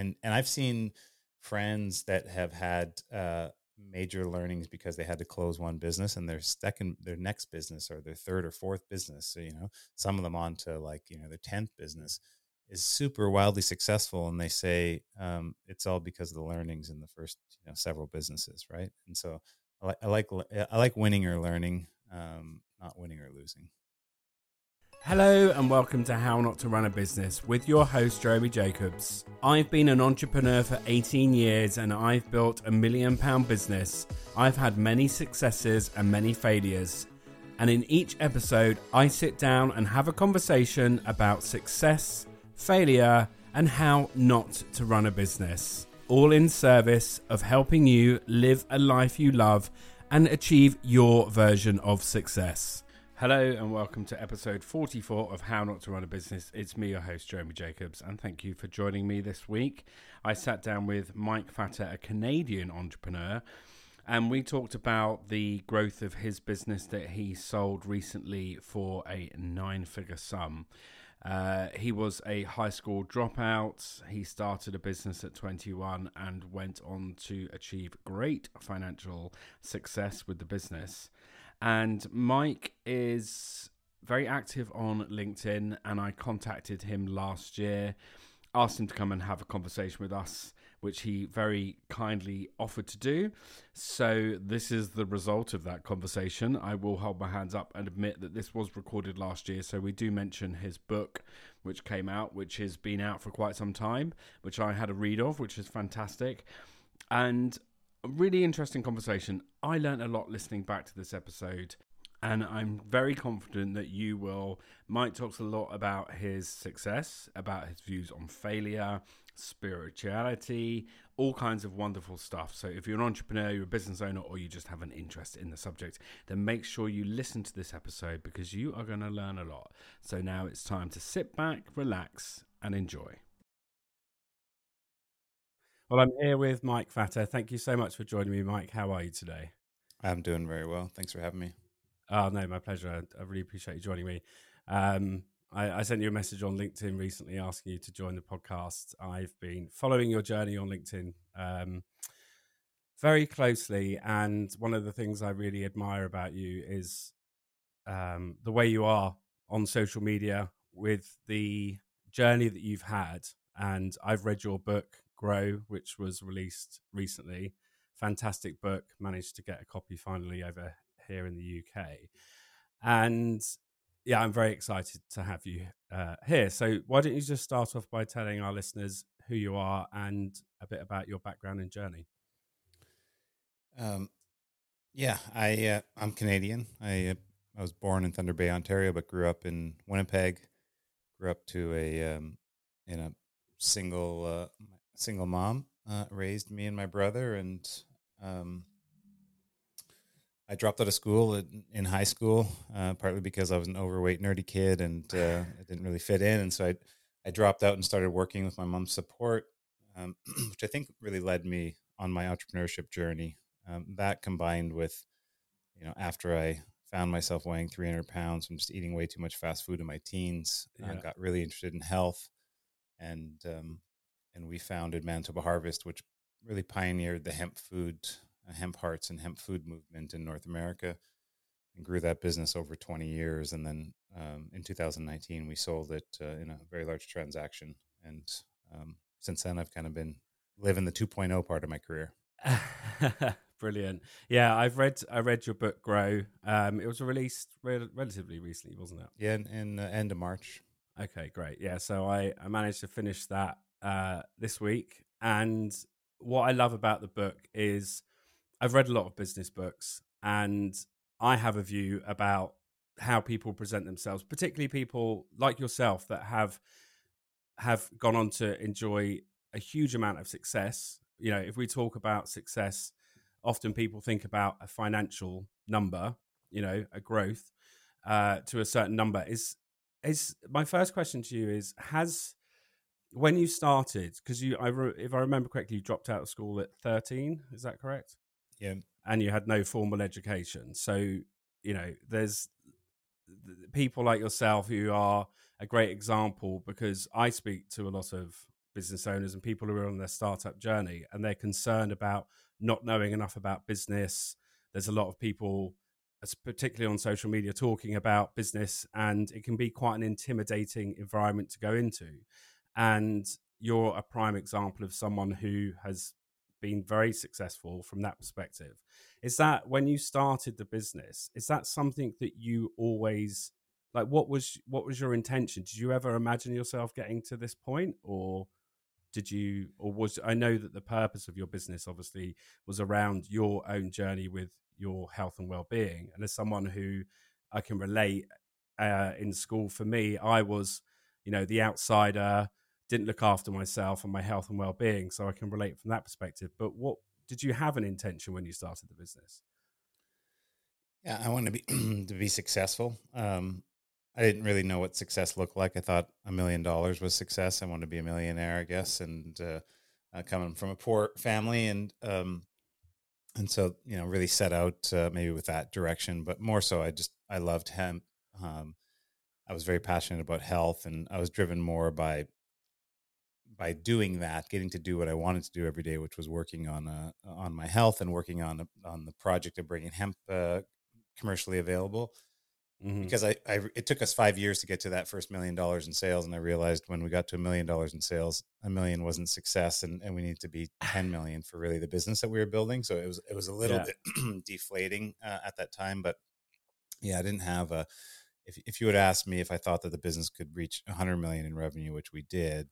and and I've seen friends that have had uh, major learnings because they had to close one business and their second their next business or their third or fourth business so you know some of them on to like you know their 10th business is super wildly successful and they say um, it's all because of the learnings in the first you know several businesses right? And so i, I like i like winning or learning um, not winning or losing Hello and welcome to How Not to Run a Business with your host Jeremy Jacobs. I've been an entrepreneur for 18 years and I've built a million pound business. I've had many successes and many failures. And in each episode, I sit down and have a conversation about success, failure, and how not to run a business. All in service of helping you live a life you love and achieve your version of success. Hello and welcome to episode 44 of How Not to Run a Business. It's me, your host, Jeremy Jacobs, and thank you for joining me this week. I sat down with Mike Fata, a Canadian entrepreneur, and we talked about the growth of his business that he sold recently for a nine figure sum. Uh, he was a high school dropout. He started a business at 21 and went on to achieve great financial success with the business. And Mike is very active on LinkedIn, and I contacted him last year, asked him to come and have a conversation with us, which he very kindly offered to do. So, this is the result of that conversation. I will hold my hands up and admit that this was recorded last year. So, we do mention his book, which came out, which has been out for quite some time, which I had a read of, which is fantastic. And a really interesting conversation. I learned a lot listening back to this episode, and I'm very confident that you will. Mike talks a lot about his success, about his views on failure, spirituality, all kinds of wonderful stuff. So, if you're an entrepreneur, you're a business owner, or you just have an interest in the subject, then make sure you listen to this episode because you are going to learn a lot. So, now it's time to sit back, relax, and enjoy. Well, I'm here with Mike Fata. Thank you so much for joining me, Mike. How are you today? i'm doing very well thanks for having me Oh, no, my pleasure. I, I really appreciate you joining me. Um, I, I sent you a message on LinkedIn recently asking you to join the podcast. I've been following your journey on LinkedIn um, very closely. And one of the things I really admire about you is um, the way you are on social media with the journey that you've had. And I've read your book, Grow, which was released recently. Fantastic book. Managed to get a copy finally over here in the UK. And yeah, I'm very excited to have you uh, here. So, why don't you just start off by telling our listeners who you are and a bit about your background and journey? um, yeah i uh, i'm canadian i uh, i was born in thunder bay ontario but grew up in winnipeg grew up to a um, in a single uh, single mom uh, raised me and my brother and um, I dropped out of school in, in high school, uh, partly because I was an overweight, nerdy kid and uh, I didn't really fit in. And so I, I dropped out and started working with my mom's support, um, which I think really led me on my entrepreneurship journey. Um, that combined with, you know, after I found myself weighing 300 pounds from just eating way too much fast food in my teens, I Yeah. got really interested in health. And, um, and we founded Manitoba Harvest, which really pioneered the hemp food, uh, hemp hearts and hemp food movement in North America and grew that business over 20 years. And then um, in 2019, we sold it uh, in a very large transaction. And um, since then, I've kind of been living the 2.0 part of my career. Brilliant. Yeah, I've read I read your book Grow. Um, it was released re- relatively recently, wasn't it? Yeah, in, in the end of March. Okay, great. Yeah, so I, I managed to finish that uh, this week. And what I love about the book is I've read a lot of business books and I have a view about how people present themselves, particularly people like yourself that have have gone on to enjoy a huge amount of success. You know, if we talk about success, often people think about a financial number, you know, a growth uh, to a certain number. Is is my first question to you is has when you started because you I re, if I remember correctly you dropped out of school at 13 is that correct Yeah. and you had no formal education so you know there's people like yourself who are a great example because I speak to a lot of business owners and people who are on their startup journey and they're concerned about not knowing enough about business. There's a lot of people, particularly on social media, talking about business, and it can be quite an intimidating environment to go into. And you're a prime example of someone who has been very successful from that perspective. Is that when you started the business, is that something that you always like what was what was your intention? Did you ever imagine yourself getting to this point or did you or was I know that the purpose of your business obviously was around your own journey with your health and well-being and as someone who I can relate uh, in school for me I was you know the outsider didn't look after myself and my health and well-being so i can relate from that perspective. But what did you have an intention when you started the business? Yeah i wanted to be to be successful. Um, i didn't really know what success looked like. I thought a million dollars was success. I wanted to be a millionaire i guess and uh, uh, coming from a poor family and um, and so you know really set out uh, maybe with that direction but more so i just i loved hemp. Um, i was very passionate about health and i was driven more by by doing that, getting to do what I wanted to do every day, which was working on uh, on my health and working on on the project of bringing hemp uh, commercially available. Mm-hmm. Because I, I, it took us five years to get to that first million dollars in sales, and I realized when we got to a million dollars in sales, a million wasn't success, and, and we needed to be ten million for really the business that we were building. So it was it was a little yeah. bit deflating uh, at that time, but yeah, I didn't have a if if you had asked me if I thought that the business could reach 100 million in revenue, which we did,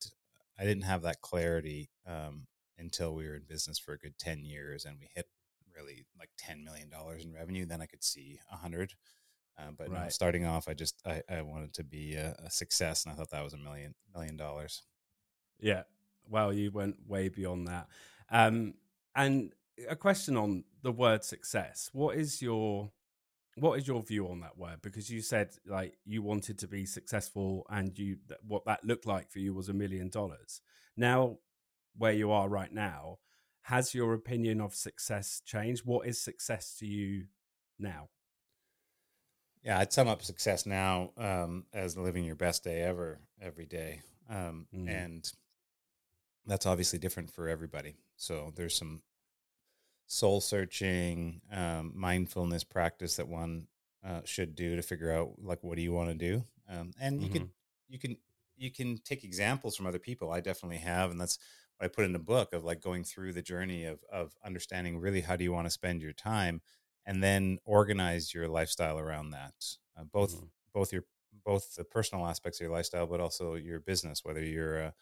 I didn't have that clarity um, until we were in business for a good 10 years and we hit really like $10 million in revenue. Then I could see a hundred. Uh, but right. no, starting off, I just, I, I wanted to be a, a, success and I thought that was a million, million dollars. Yeah. Well, you went way beyond that. Um, and a question on the word success. What is your what is your view on that word? Because you said like you wanted to be successful, and you what that looked like for you was a million dollars. Now, where you are right now, has your opinion of success changed? What is success to you now? Yeah, I'd sum up success now um, as living your best day ever every day, um, mm. and that's obviously different for everybody. So there's some soul searching um, mindfulness practice that one uh, should do to figure out like what do you want to do um, and you mm-hmm. can you can you can take examples from other people i definitely have and that's what i put in the book of like going through the journey of of understanding really how do you want to spend your time and then organize your lifestyle around that uh, both mm-hmm. both your both the personal aspects of your lifestyle but also your business whether you're a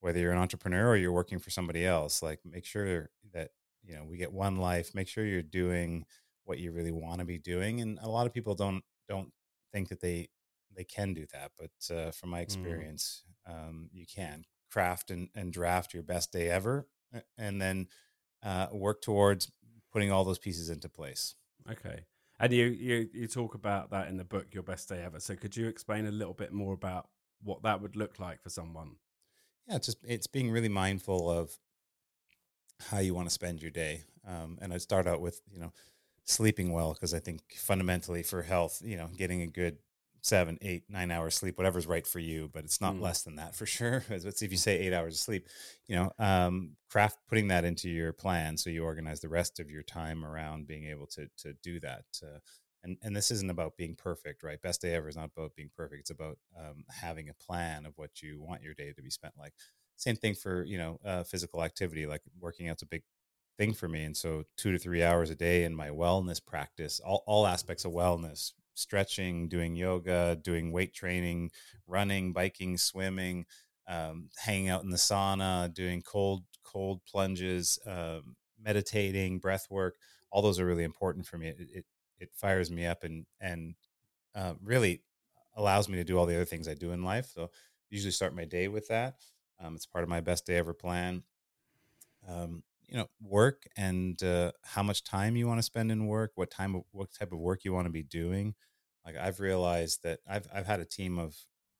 whether you're an entrepreneur or you're working for somebody else like make sure that you know we get one life make sure you're doing what you really want to be doing and a lot of people don't don't think that they they can do that but uh, from my mm. experience mm. um, you can craft and, and draft your best day ever and then uh, work towards putting all those pieces into place okay and you, you you talk about that in the book your best day ever so could you explain a little bit more about what that would look like for someone yeah it's just it's being really mindful of how you want to spend your day. Um, and I'd start out with, you know, sleeping well, because I think fundamentally for health, you know, getting a good seven, eight, nine hours sleep, whatever's right for you, but it's not mm. less than that for sure. Let's see if you say eight hours of sleep, you know, um, craft putting that into your plan so you organize the rest of your time around being able to to do that. Uh, and and this isn't about being perfect, right? Best day ever is not about being perfect. It's about um, having a plan of what you want your day to be spent like same thing for you know uh, physical activity like working out's a big thing for me and so two to three hours a day in my wellness practice all, all aspects of wellness stretching doing yoga doing weight training running biking swimming um, hanging out in the sauna doing cold cold plunges um, meditating breath work all those are really important for me it, it, it fires me up and and uh, really allows me to do all the other things i do in life so usually start my day with that um, it's part of my best day ever plan. Um, you know, work and uh, how much time you want to spend in work, what time, of, what type of work you want to be doing. Like I've realized that I've I've had a team of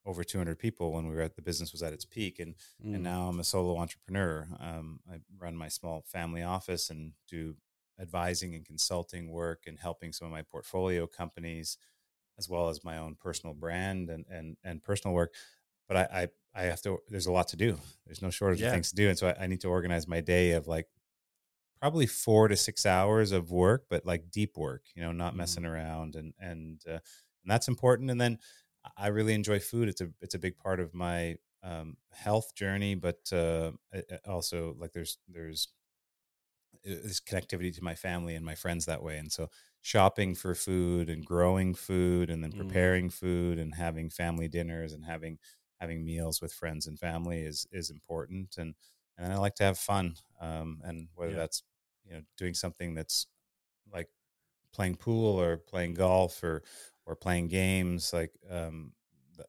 over 200 people when we were at the business was at its peak, and mm. and now I'm a solo entrepreneur. Um, I run my small family office and do advising and consulting work and helping some of my portfolio companies as well as my own personal brand and and and personal work but I, I I have to. There's a lot to do. There's no shortage Yeah. of things to do, and so I, I need to organize my day of like probably four to six hours of work, but like deep work. You know, not Mm. messing around, and and uh, and that's important. And then I really enjoy food. It's a it's a big part of my um, health journey, but uh, also like there's there's this connectivity to my family and my friends that way. And so shopping for food and growing food and then Mm. preparing food and having family dinners and having having meals with friends and family is is important. And and I like to have fun. Um, and whether Yeah. that's you know doing something that's like playing pool or playing golf or or playing games like um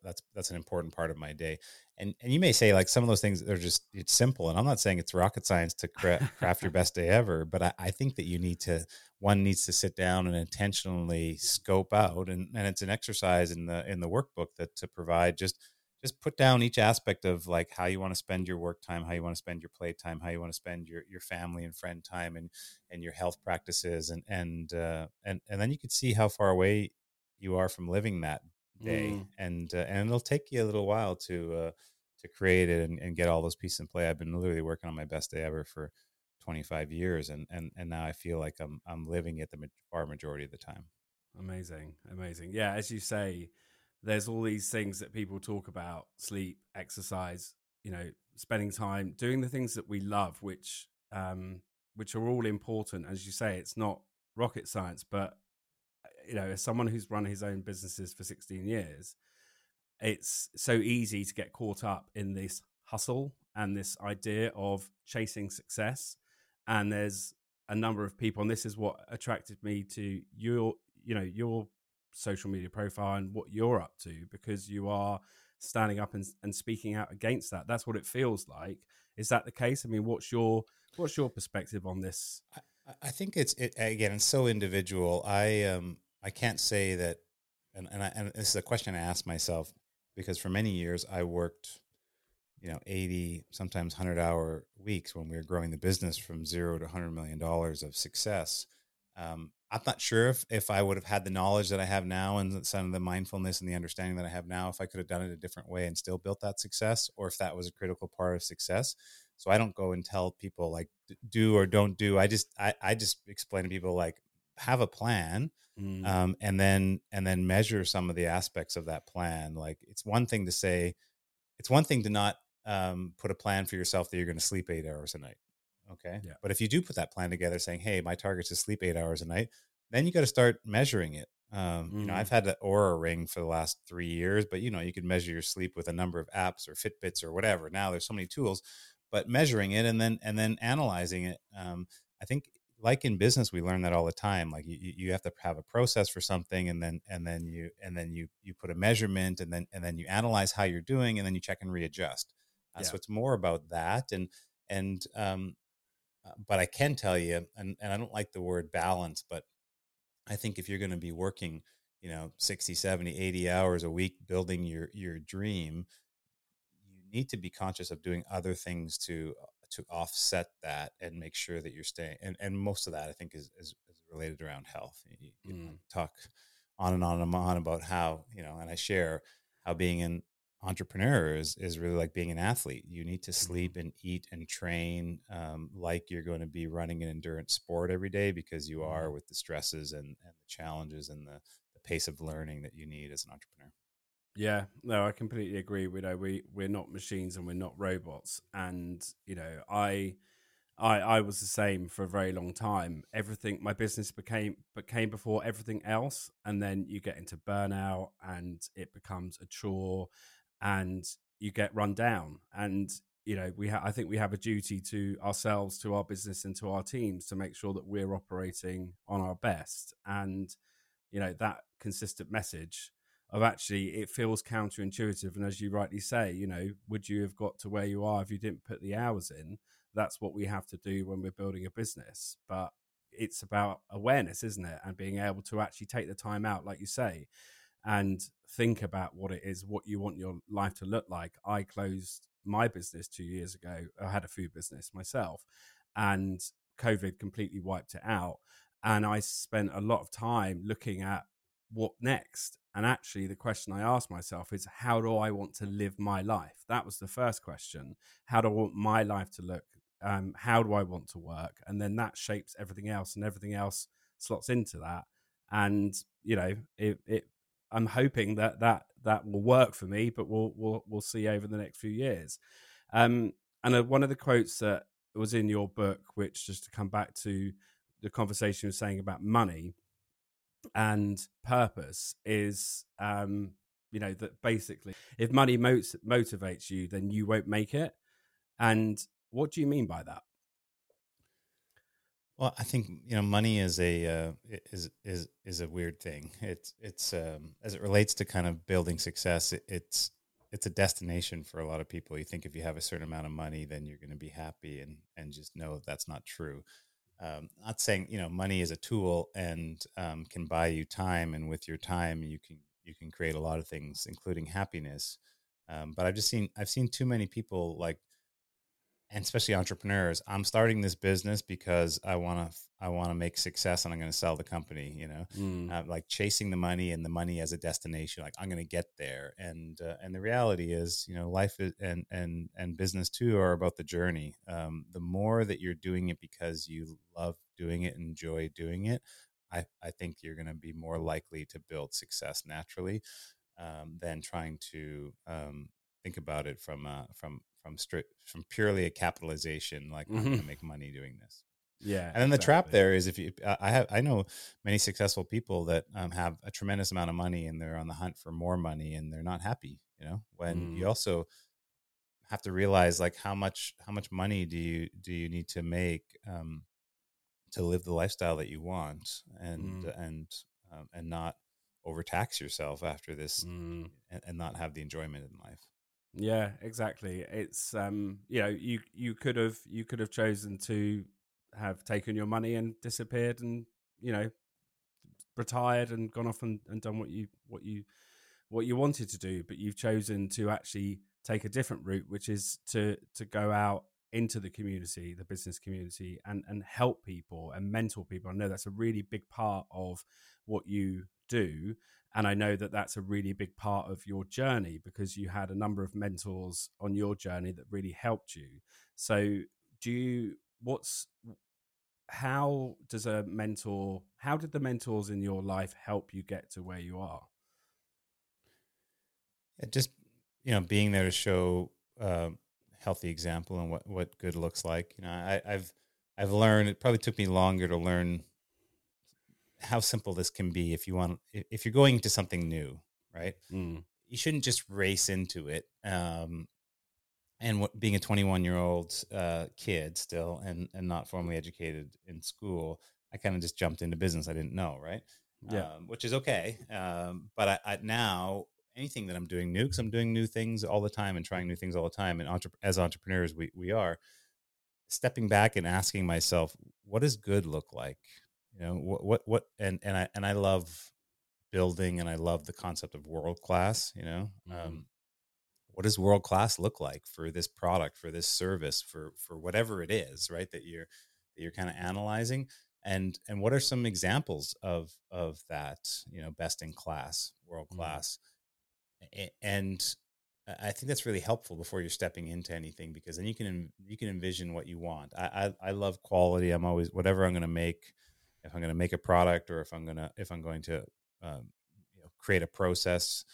that's that's an important part of my day and and you may say like some of those things are just it's simple and i'm not saying it's rocket science to cra- craft your best day ever but I, I think that you need to one needs to sit down and intentionally scope out and and it's an exercise in the in the workbook that to provide just just put down each aspect of like how you want to spend your work time how you want to spend your play time how you want to spend your your family and friend time and and your health practices and and uh, and and then you could see how far away you are from living that day Mm. and uh, and it'll take you a little while to uh, to create it and, and get all those pieces in play i've been literally working on my best day ever for 25 years and and and now i feel like i'm i'm living it the far majority of the time Amazing, amazing. Yeah, as you say, there's all these things that people talk about: sleep, exercise. You know, spending time doing the things that we love, which um, which are all important. As you say, it's not rocket science, but you know, as someone who's run his own businesses for 16 years, it's so easy to get caught up in this hustle and this idea of chasing success. And there's a number of people, and this is what attracted me to your, you know, your social media profile and what you're up to, because you are standing up and, and speaking out against that. That's what it feels like. Is that the case? I mean, what's your what's your perspective on this? I- I think it's it again. It's so individual. I um I can't say that, and and, I, and this is a question I ask myself because for many years I worked, you know, eighty sometimes hundred hour weeks when we were growing the business from zero to hundred million dollars of success. Um, I'm not sure if if I would have had the knowledge that I have now and some of the mindfulness and the understanding that I have now, if I could have done it a different way and still built that success, or if that was a critical part of success. So I don't go and tell people like do or don't do. I just I, I just explain to people like have a plan Mm, um, and then and then measure some of the aspects of that plan. Like it's one thing to say, it's one thing to not um, put a plan for yourself that you're going to sleep eight hours a night. Okay, Yeah. but if you do put that plan together, saying, "Hey, my target's to sleep eight hours a night," then you got to start measuring it. Um, You know, Mm. I've had the Oura ring for the last three years, but you know, you can measure your sleep with a number of apps or Fitbits or whatever. Now there's so many tools, but measuring it and then and then analyzing it. Um, I think like in business we learn that all the time like you, you you have to have a process for something and then and then you and then you you put a measurement and then and then you analyze how you're doing and then you check and readjust uh, Yeah. so it's more about that and and um uh, but i can tell you and, and i don't like the word balance but i think if you're going to be working you know 60 70 80 hours a week building your your dream you need to be conscious of doing other things to to offset that and make sure that you're staying and, and most of that i think is, is, is related around health you, you know, Mm. talk on and on and on about how you know and i share how being an entrepreneur is, is really like being an athlete you need to sleep and eat and train um, like you're going to be running an endurance sport every day because you are Mhm. with the stresses and, and the challenges and the, the pace of learning that you need as an entrepreneur Yeah, no, I completely agree. We know we we're not machines and we're not robots, and you know, I, I, I was the same for a very long time. Everything, my business became became before everything else, and then you get into burnout, and it becomes a chore, and you get run down, and you know, we ha- I think we have a duty to ourselves, to our business, and to our teams to make sure that we're operating on our best, and you know that consistent message of actually it feels counterintuitive. And as you rightly say you know would you have got to where you are if you didn't put the hours in? That's what we have to do when we're building a business. But it's about awareness isn't it? And being able to actually take the time out like you say and think about what it is what you want your life to look like i closed my business 2 years ago i had a food business myself and covid completely wiped it out and i spent a lot of time looking at what next? And actually, the question I asked myself is, how do I want to live my life? That was the first question. How do I want my life to look? Um, how do I want to work? And then that shapes everything else, and everything else slots into that. And you know, it, it I'm hoping that that that will work for me, but we'll we'll we'll see over the next few years. Um, and uh, one of the quotes that was in your book, which just to come back to the conversation you were saying about money and purpose, is um, you know that basically, if money mot- motivates you, then you won't make it. And what do you mean by that? Well, I think you know money is a uh, is is is a weird thing. It's it's um, as it relates to kind of building success. It, it's it's a destination for a lot of people. You think if you have a certain amount of money, then you're going to be happy, and and just know that's not true. Um, not saying you know money is a tool and um, can buy you time, and with your time you can you can create a lot of things, including happiness. Um, but I've just seen I've seen too many people like and especially entrepreneurs i'm starting this business because i want to i want to make success and i'm going to sell the company you know? Mm. uh, like chasing the money and the money as a destination like i'm going to get there. And uh, and the reality is you know life is, and and and business too are about the journey. Um, the more that you're doing it because you love doing it enjoy doing it i i think you're going to be more likely to build success naturally um, than trying to um, think about it from uh, from from strict from purely a capitalization like mm-hmm. i'm going to make money doing this yeah and then the trap there is if you i have i know many successful people that um, have a tremendous amount of money and they're on the hunt for more money and they're not happy you know when mm. you also have to realize like how much how much money do you do you need to make um, to live the lifestyle that you want and mm. and um, and not overtax yourself after this mm. and, and not have the enjoyment in life yeah, exactly. It's um, you know, you you could have you could have chosen to have taken your money and disappeared and you know retired and gone off and, and done what you what you what you wanted to do, but you've chosen to actually take a different route, which is to to go out into the community, the business community, and and help people and mentor people. I know that's a really big part of what you do, and I know that that's a really big part of your journey because you had a number of mentors on your journey that really helped you. So, do you, what's, how does a mentor, how did the mentors in your life help you get to where you are? just, you know, being there to show uh, healthy example and what, what good looks like. You know, I, I've, I've learned, it probably took me longer to learn how simple this can be if you want if you're going into something new right? Mm. you shouldn't just race into it um, and what, being a 21 year old uh, kid still and and not formally educated in school i kind of just jumped into business i didn't know right? Yeah. Um, which is okay um, but I, I, now anything that i'm doing new because i'm doing new things all the time and trying new things all the time and entre- as entrepreneurs we, we are stepping back and asking myself what does good look like you know what what what and and i and i love building and i love the concept of world class you know mm-hmm. um, what does world class look like for this product for this service for for whatever it is right that you're that you're kind of analyzing and and what are some examples of of that you know best in class world mm-hmm. class mm-hmm. and I think that's really helpful before you're stepping into anything because then you can you can envision what you want. I I, I love quality. I'm always whatever I'm going to make if I'm going to make a product or if I'm going to if I'm going to um, you know, create a process,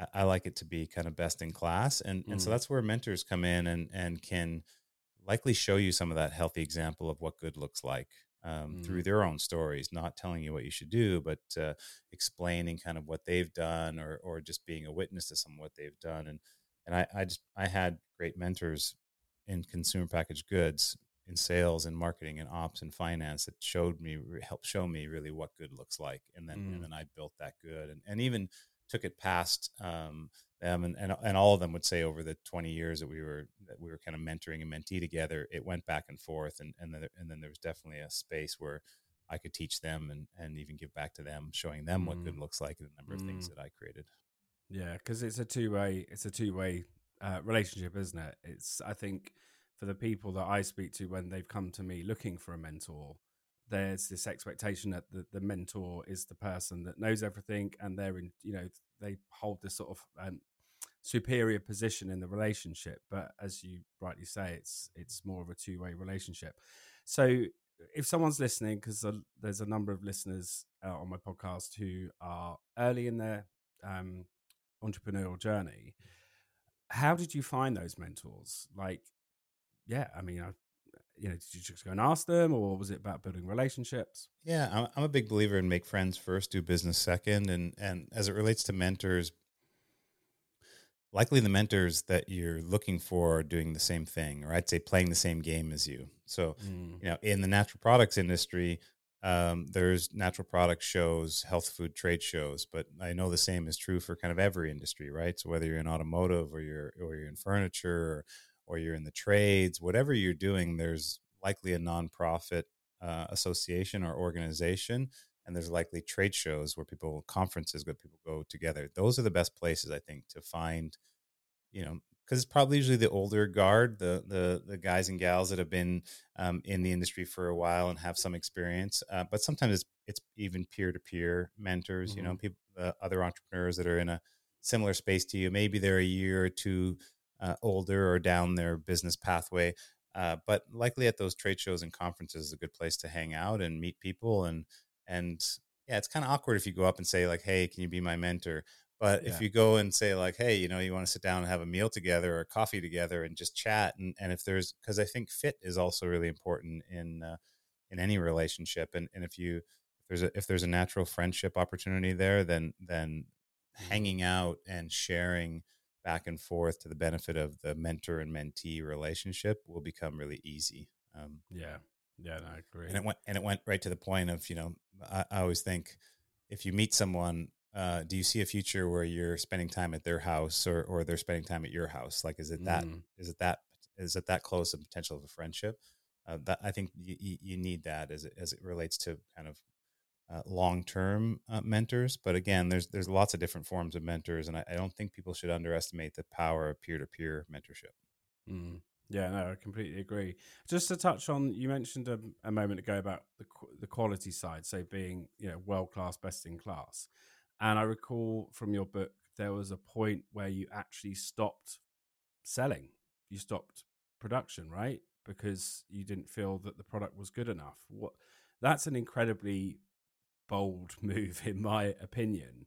I, I, like it to be kind of best in class, and mm. and so mm. that's where mentors come in and and can likely show you some of that healthy example of what good looks like um, mm. through their own stories, not telling you what you should do, but uh, explaining kind of what they've done or or just being a witness to some of what they've done. And and I, I just I had great mentors in consumer packaged goods in sales and marketing and ops and finance that showed me helped show me really what good looks like and then mm. and then I built that good and, and even took it past um, them and, and and all of them would say over the 20 years that we were that we were kind of mentoring and mentee together it went back and forth and and then, and then there was definitely a space where I could teach them and and even give back to them showing them mm. what good mm. looks like and the number of mm. things that I created yeah because it's a two-way it's a two-way uh, relationship isn't it it's I think for the people that I speak to when they've come to me looking for a mentor, there's this expectation that the, the mentor is the person that knows everything and they're in you know they hold this sort of um, superior position in the relationship. But as you rightly say it's it's more of a two-way relationship. So if someone's listening because there's a number of listeners uh, on my podcast who are early in their um, entrepreneurial journey how did you find those mentors? Like yeah i mean I, you know, did you just go and ask them, or was it about building relationships? Yeah, I'm, I'm a big believer in make friends first, do business second, and and as it relates to mentors, likely the mentors that you're looking for are doing the same thing, or I'd say playing the same game as you. So, mm. you know, in the natural products industry, um, there's natural product shows, health food trade shows, but I know the same is true for kind of every industry, right? So whether you're in automotive or you're or you're in furniture or or you're in the trades, whatever you're doing, there's likely a nonprofit uh, association or organization, and there's likely trade shows where people, conferences where people go together. Those are the best places, I think, to find, you know, because it's probably usually the older guard, the the the guys and gals that have been um, in the industry for a while and have some experience. Uh, but sometimes it's it's even peer to peer mentors. Mm-hmm. You know, mm-hmm. people, uh, other entrepreneurs that are in a similar space to you. Maybe they're a year or two uh, older or down their business pathway. Uh, but likely at those trade shows and conferences is a good place to hang out and meet people and and yeah, it's kind of awkward if you go up and say like, "Hey, can you be my mentor?" But yeah. if you go and say like, "Hey, you know, you want to sit down and have a meal together or coffee together and just chat," and and if there's because I think fit is also really important in uh, in any relationship, and and if you if there's a if there's a natural friendship opportunity there, then then mm-hmm. hanging out and sharing back and forth to the benefit of the mentor and mentee relationship will become really easy. Um, yeah, yeah, no, I agree. And it went and it went right to the point of you know I, I always think if you meet someone, uh, do you see a future where you're spending time at their house or or they're spending time at your house? Like, is it that mm. is it that is it that close a potential of a friendship? Uh, that I think you, you need that as it, as it relates to kind of uh, long-term uh, mentors but again there's there's lots of different forms of mentors and I, I don't think people should underestimate the power of peer-to-peer mentorship. Mm. yeah no i completely agree. Just to touch on you mentioned a, a moment ago about the, the quality side so being you know world class best in class and i recall from your book there was a point where you actually stopped selling. You stopped production right? Because you didn't feel that the product was good enough. What that's an incredibly bold move, in my opinion.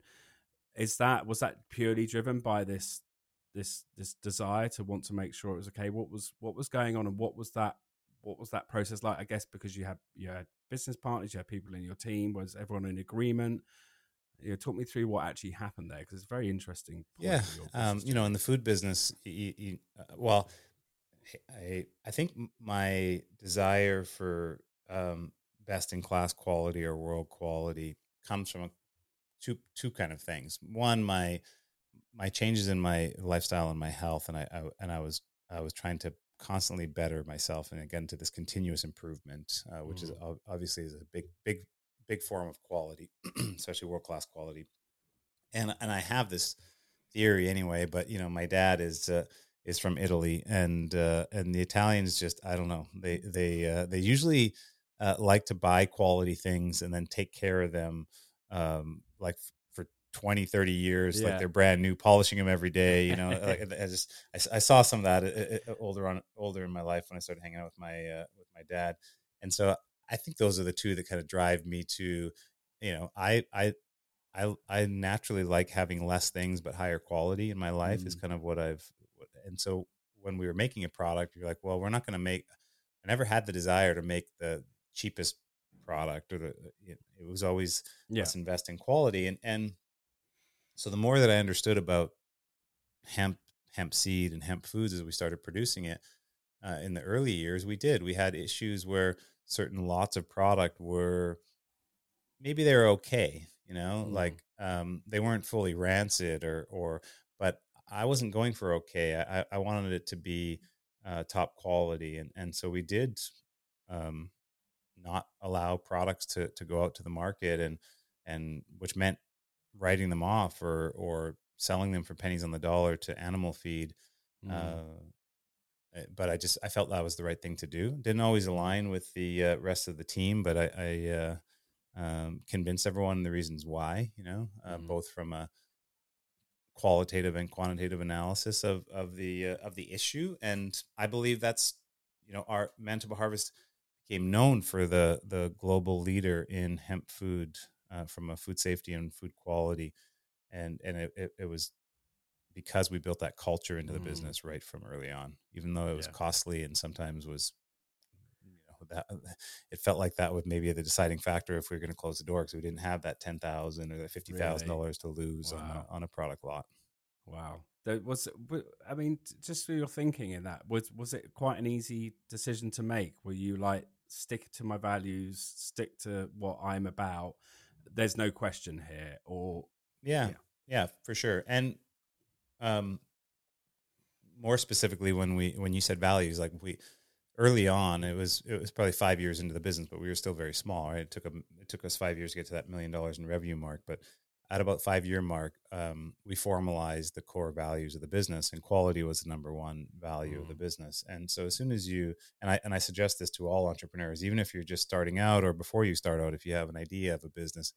Is that was that purely driven by this this this desire to want to make sure it was okay? What was what was going on, and what was that what was that process like? I guess because you had you had business partners, you had people in your team. Was everyone in agreement? You know, talk me through what actually happened there because it's very interesting. Yeah, um, you know, in the food business, you, you, uh, well, I I think my desire for um, best in class quality or world quality comes from a, two two kind of things. One, my my changes in my lifestyle and my health, and I, I and I was I was trying to constantly better myself, and again to this continuous improvement, uh, which mm. is obviously is a big big big form of quality, especially world class quality. And and I have this theory anyway, but you know my dad is. Uh, is from Italy, and uh, and the Italians just I don't know they they uh, they usually uh, like to buy quality things and then take care of them um, like for 20 30 years yeah. like they're brand new polishing them every day you know like, I just I, I, saw some of that uh, uh, older on older in my life when I started hanging out with my uh, with my dad and so I think those are the two that kind of drive me to you know I I I I naturally like having less things but higher quality in my life mm. is kind of what I've and so when we were making a product you're like well we're not going to make I never had the desire to make the cheapest product or the it, it was always yeah. let's invest in quality and and so the more that I understood about hemp hemp seed and hemp foods as we started producing it uh, in the early years we did we had issues where certain lots of product were maybe they were okay you know mm. like um, they weren't fully rancid or or but I wasn't going for okay I, I wanted it to be uh, top quality and and so we did um, not allow products to to go out to the market and and which meant writing them off or or selling them for pennies on the dollar to animal feed mm. uh, uh, but I just I felt that was the right thing to do. Didn't always align with the uh, rest of the team, but I, I uh, um, convinced everyone the reasons why. You know, uh, mm-hmm. both from a qualitative and quantitative analysis of of the uh, of the issue, and I believe that's you know our Manitoba Harvest became known for the the global leader in hemp food uh, from a food safety and food quality, and and it, it, it was because we built that culture into the mm. business right from early on, even though it was yeah. costly and sometimes was that it felt like that would maybe be the deciding factor if we were going to close the door because we didn't have that ten thousand or the fifty thousand really? dollars to lose wow. on a, on a product lot. Wow, that was I mean, just for your thinking in that was was it quite an easy decision to make? Were you like stick to my values, stick to what I'm about? There's no question here, or yeah, yeah, yeah for sure, and um, more specifically when we when you said values, like we early on, it was it was probably five years into the business, but we were still very small. Right, it took a, it took us five years to get to that million dollars in revenue mark. But at about five year mark, um, we formalized the core values of the business, and quality was the number one value mm. of the mm. business. And so, as soon as you and I and I suggest this to all entrepreneurs, even if you're just starting out or before you start out, if you have an idea of a business,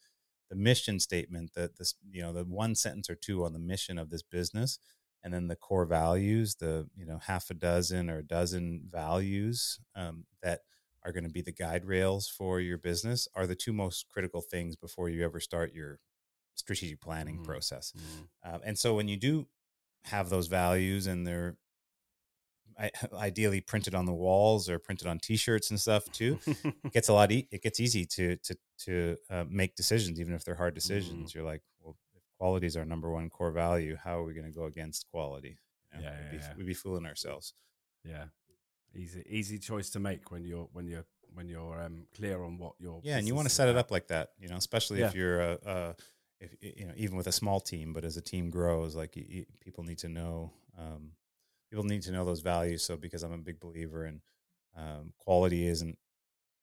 the mission statement, that this you know the one sentence or two on the mission of this business and then the core values the you know half a dozen or a dozen values um, that are going to be the guide rails for your business are the two most critical things before you ever start your strategic planning mm-hmm. process mm-hmm. Um, and so when you do have those values and they're ideally printed on the walls or printed on t-shirts and stuff too it gets a lot e- it gets easy to to to uh, make decisions even if they're hard decisions mm-hmm. you're like well quality is our number one core value. How are we going to go against quality? You know, yeah, yeah, we'd, be, yeah. we'd be fooling ourselves. Yeah, easy easy choice to make when you're when you're when you're um, clear on what you're. Yeah, and you want to set about. it up like that, you know, especially if you're a, a, if you know even with a small team, but as a team grows, like you, you, people need to know um, people need to know those values. So because I'm a big believer in um, quality isn't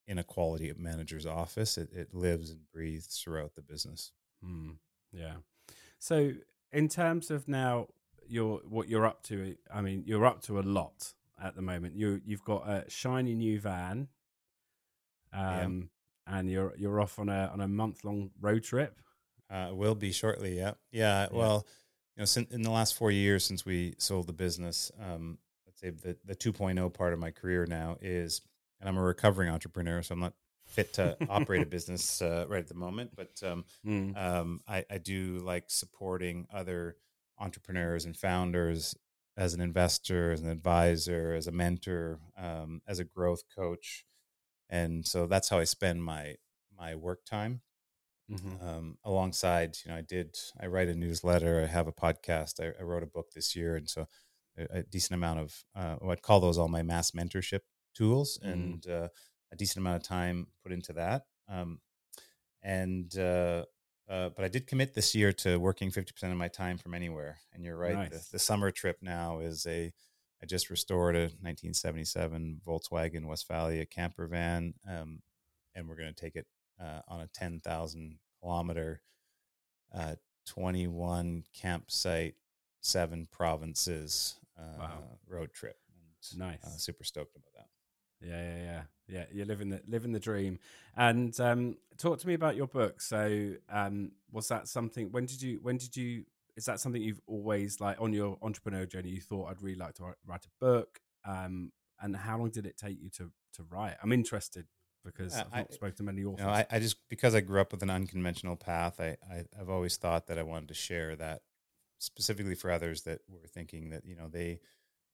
in a quality manager's office; it, it lives and breathes throughout the business. Mm, yeah. So, in terms of now, your what you're up to, I mean, you're up to a lot at the moment. You you've got a shiny new van, um, yeah. and you're you're off on a on a month long road trip. Uh, will be shortly. Yeah. yeah, yeah. Well, you know, since, in the last four years since we sold the business, um, let's say the the 2.0 part of my career now is, and I'm a recovering entrepreneur, so I'm not fit to operate a business uh, right at the moment, but um, mm. um, I, I, do like supporting other entrepreneurs and founders as an investor, as an advisor, as a mentor, um, as a growth coach, and so that's how I spend my my work time. Mm-hmm. Um, alongside, you know, I did I write a newsletter, I have a podcast, I, I wrote a book this year, and so a, a decent amount of uh, I'd call those all my mass mentorship tools, mm. and uh, a decent amount of time put into that. Um, and uh, uh, but I did commit this year to working fifty percent of my time from anywhere. And you're right, nice. the, the, summer trip now is a. I just restored a 1977 Volkswagen Westfalia camper van, um, and we're going to take it uh, on a 10,000 kilometer, uh, 21 campsite, seven provinces uh, wow. road trip. And, nice, uh, super stoked about that. Yeah, yeah, yeah, yeah. You're living the living the dream. And um, talk to me about your book. So, um, was that something? When did you? When did you? Is that something you've always like on your entrepreneur journey? You thought I'd really like to write a book. Um, and how long did it take you to to write? I'm interested because I've not I, spoken to many authors. You know, I, I, just because I grew up with an unconventional path, I, I have always thought that I wanted to share that specifically for others that were thinking that you know they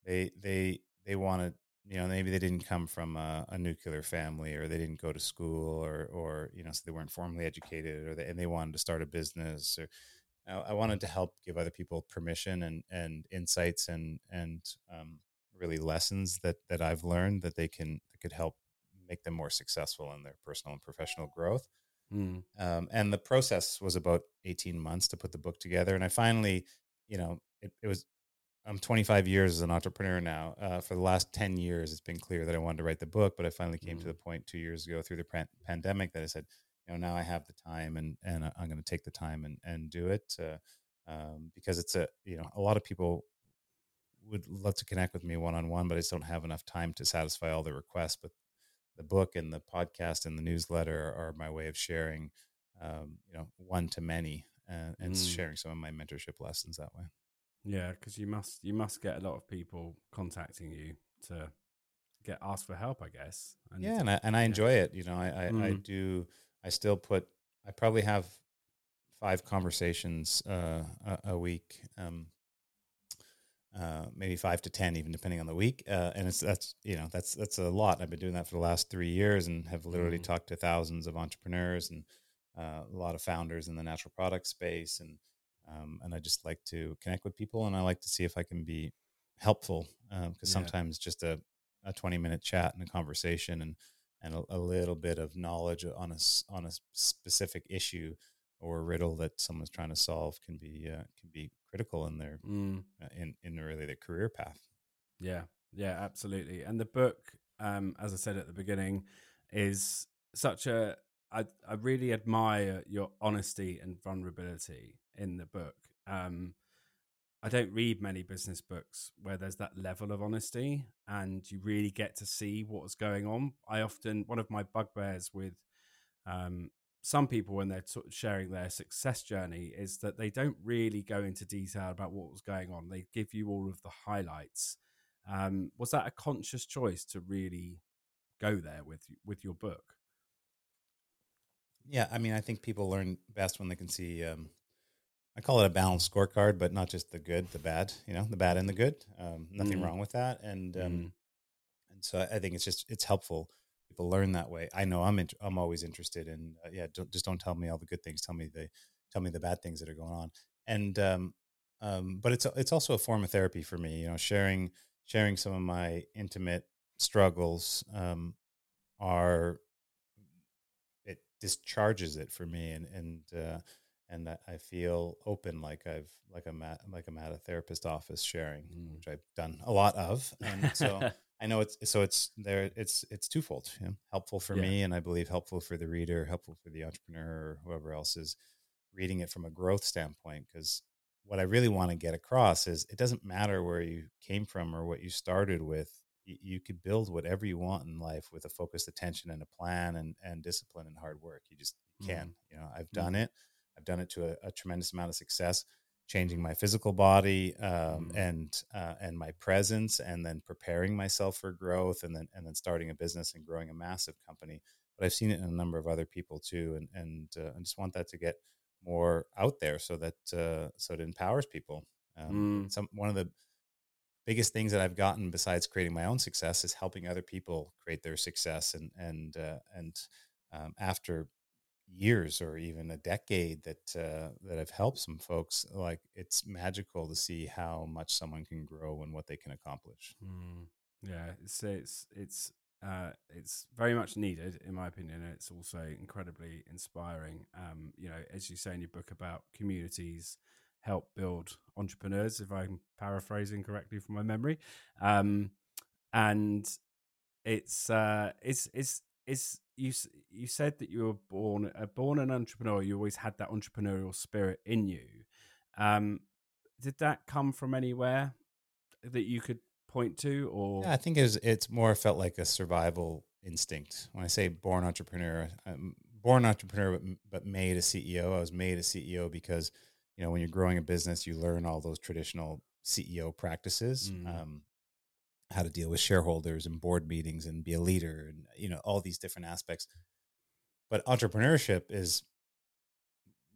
they they they wanted you know maybe they didn't come from a, a, nuclear family or they didn't go to school or or you know so they weren't formally educated or they, and they wanted to start a business or I, I wanted to help give other people permission and and insights and and um, really lessons that that I've learned that they can that could help make them more successful in their personal and professional growth. Mm. Um, and the process was about 18 months to put the book together. And I finally, you know, it, it was I'm 25 years as an entrepreneur now. Uh, for the last 10 years, it's been clear that I wanted to write the book, but I finally came mm-hmm. to the point two years ago through the pan- pandemic that I said, you know, now I have the time and and I'm going to take the time and and do it uh, um, because it's a you know a lot of people would love to connect with me one on one, but I just don't have enough time to satisfy all the requests. But the book and the podcast and the newsletter are my way of sharing, um, you know, one to many and, and mm. sharing some of my mentorship lessons that way. Yeah, because you must you must get a lot of people contacting you to get asked for help, I guess. And, yeah, and I, and I enjoy it. You know, I I, mm. I, do. I still put. I probably have five conversations uh, a, a, week. Um, uh, maybe five to ten, even depending on the week. Uh, and it's that's you know that's that's a lot. I've been doing that for the last three years and have literally mm. talked to thousands of entrepreneurs and uh, a lot of founders in the natural product space. And um, and I just like to connect with people, and I like to see if I can be helpful because um, yeah. sometimes just a a twenty minute chat and a conversation and and a, a little bit of knowledge on a on a specific issue or a riddle that someone's trying to solve can be uh, can be critical in their mm. uh, in in really their career path. Yeah, yeah, absolutely. And the book, um, as I said at the beginning, is such a. I I really admire your honesty and vulnerability in the book. Um, I don't read many business books where there's that level of honesty and you really get to see what's going on. I often one of my bugbears with um, some people when they're sharing their success journey is that they don't really go into detail about what was going on. They give you all of the highlights. Um, was that a conscious choice to really go there with with your book? Yeah, I mean, I think people learn best when they can see. Um, I call it a balanced scorecard, but not just the good, the bad. You know, the bad and the good. Um, nothing mm. wrong with that, and um, mm. and so I think it's just it's helpful people learn that way. I know I'm I'm always interested in uh, yeah. Don't, just don't tell me all the good things. Tell me the tell me the bad things that are going on. And um, um, but it's it's also a form of therapy for me. You know, sharing sharing some of my intimate struggles um, are it discharges it for me, and and uh, and I feel open, like I've like I'm at like I'm at a therapist office sharing, mm. which I've done a lot of, and so. I know it's so it's there. It's it's twofold. You know, helpful for yeah. me, and I believe helpful for the reader, helpful for the entrepreneur, or whoever else is reading it from a growth standpoint. Because what I really want to get across is it doesn't matter where you came from or what you started with. You, you could build whatever you want in life with a focused attention and a plan and and discipline and hard work. You just you can. Mm. You know, I've done mm. it. I've done it to a, a tremendous amount of success changing my physical body um, mm-hmm. and uh, and my presence, and then preparing myself for growth, and then and then starting a business and growing a massive company. But I've seen it in a number of other people too, and and uh, I just want that to get more out there so that uh, so it empowers people. Um, mm. Some one of the biggest things that I've gotten besides creating my own success is helping other people create their success, and and uh, and um, after years or even a decade that uh, that have helped some folks like it's magical to see how much someone can grow and what they can accomplish. Mm. yeah it's it's it's uh, it's very much needed in my opinion it's also incredibly inspiring. Um, you know as you say in your book about communities help build entrepreneurs if i'm paraphrasing correctly from my memory. Um, and it's uh, it's it's it's you you said that you were born uh, born an entrepreneur. You always had that entrepreneurial spirit in you. Um, did that come from anywhere that you could point to, or yeah, I think it's it's more felt like a survival instinct. When I say born entrepreneur, I'm born entrepreneur, but, but made a CEO. I was made a CEO because you know when you're growing a business, you learn all those traditional CEO practices. Mm. Um, how to deal with shareholders and board meetings and be a leader and you know all these different aspects. But entrepreneurship is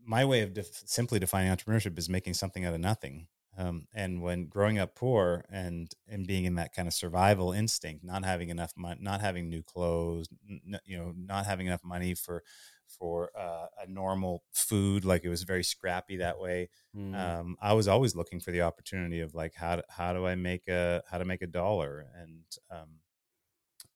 my way of def- simply defining entrepreneurship is making something out of nothing. Um, and when growing up poor and and being in that kind of survival instinct not having enough money not having new clothes n- you know not having enough money for for uh, a normal food. Like it was very scrappy that way. Mm. Um, I was always looking for the opportunity of like how do, how do I make a how to make a dollar and um,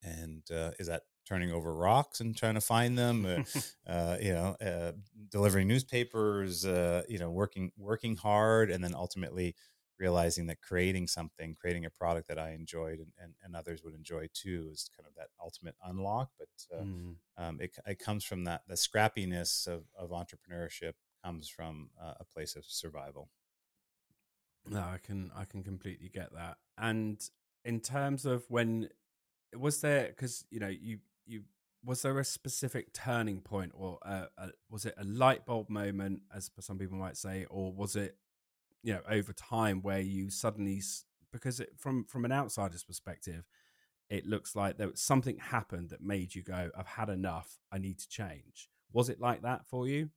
and uh, is that turning over rocks and trying to find them uh, uh, you know uh, delivering newspapers uh, you know working working hard and then ultimately realizing that creating something, creating a product that I enjoyed and, and, and others would enjoy too is kind of that ultimate unlock. But uh, mm. um, it, it comes from that, the scrappiness of, of entrepreneurship comes from uh, a place of survival. No, I can I can completely get that. And in terms of when was there because you know you you was there a specific turning point or a, a, was it a light bulb moment as some people might say or was it you know over time where you suddenly because it, from from an outsider's perspective it looks like there was something happened that made you go i've had enough i need to change. Was it like that for you?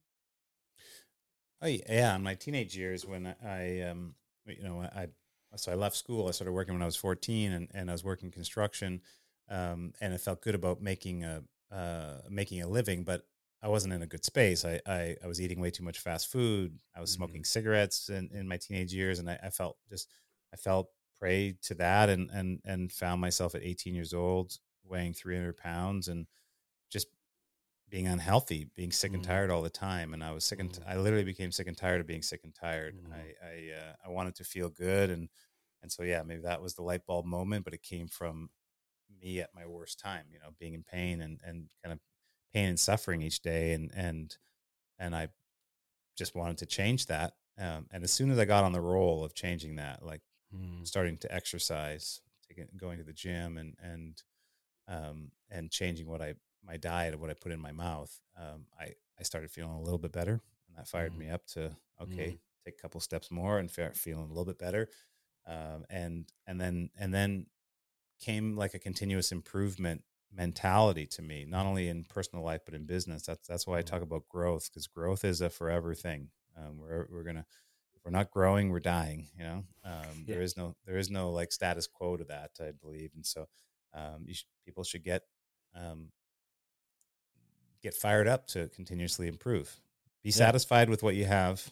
Oh yeah in my teenage years when i um you know i so i left school i started working when i was 14 and, and i was working construction um, and I felt good about making a uh, making a living, but I wasn't in a good space. I, I, I was eating way too much fast food. I was smoking mm-hmm. cigarettes in, in my teenage years, and I, I, felt just I felt prey to that, and and and found myself at 18 years old weighing 300 pounds and just being unhealthy, being sick and mm-hmm. tired all the time. And I was sick and t- mm-hmm. I literally became sick and tired of being sick and tired. Mm. I I, uh, I wanted to feel good, and and so yeah, maybe that was the light bulb moment, but it came from me at my worst time, you know, being in pain and, and kind of pain and suffering each day. And, and, and I just wanted to change that. Um, and as soon as I got on the roll of changing that, like mm. starting to exercise, taking, going to the gym and, and, um, and changing what I, my diet, and what I put in my mouth, um, I, I started feeling a little bit better and that fired mm. me up to, okay, mm. take a couple steps more and feeling a little bit better. Um, and, and then, and then came like a continuous improvement mentality to me, not only in personal life but in business. That's that's why I talk about growth because growth is a forever thing. Um, we're we're gonna if we're not growing, we're dying. You know, um, yeah. there is no there is no like status quo to that. I believe, and so um, should, people should get um, get fired up to continuously improve. Be yeah. satisfied with what you have,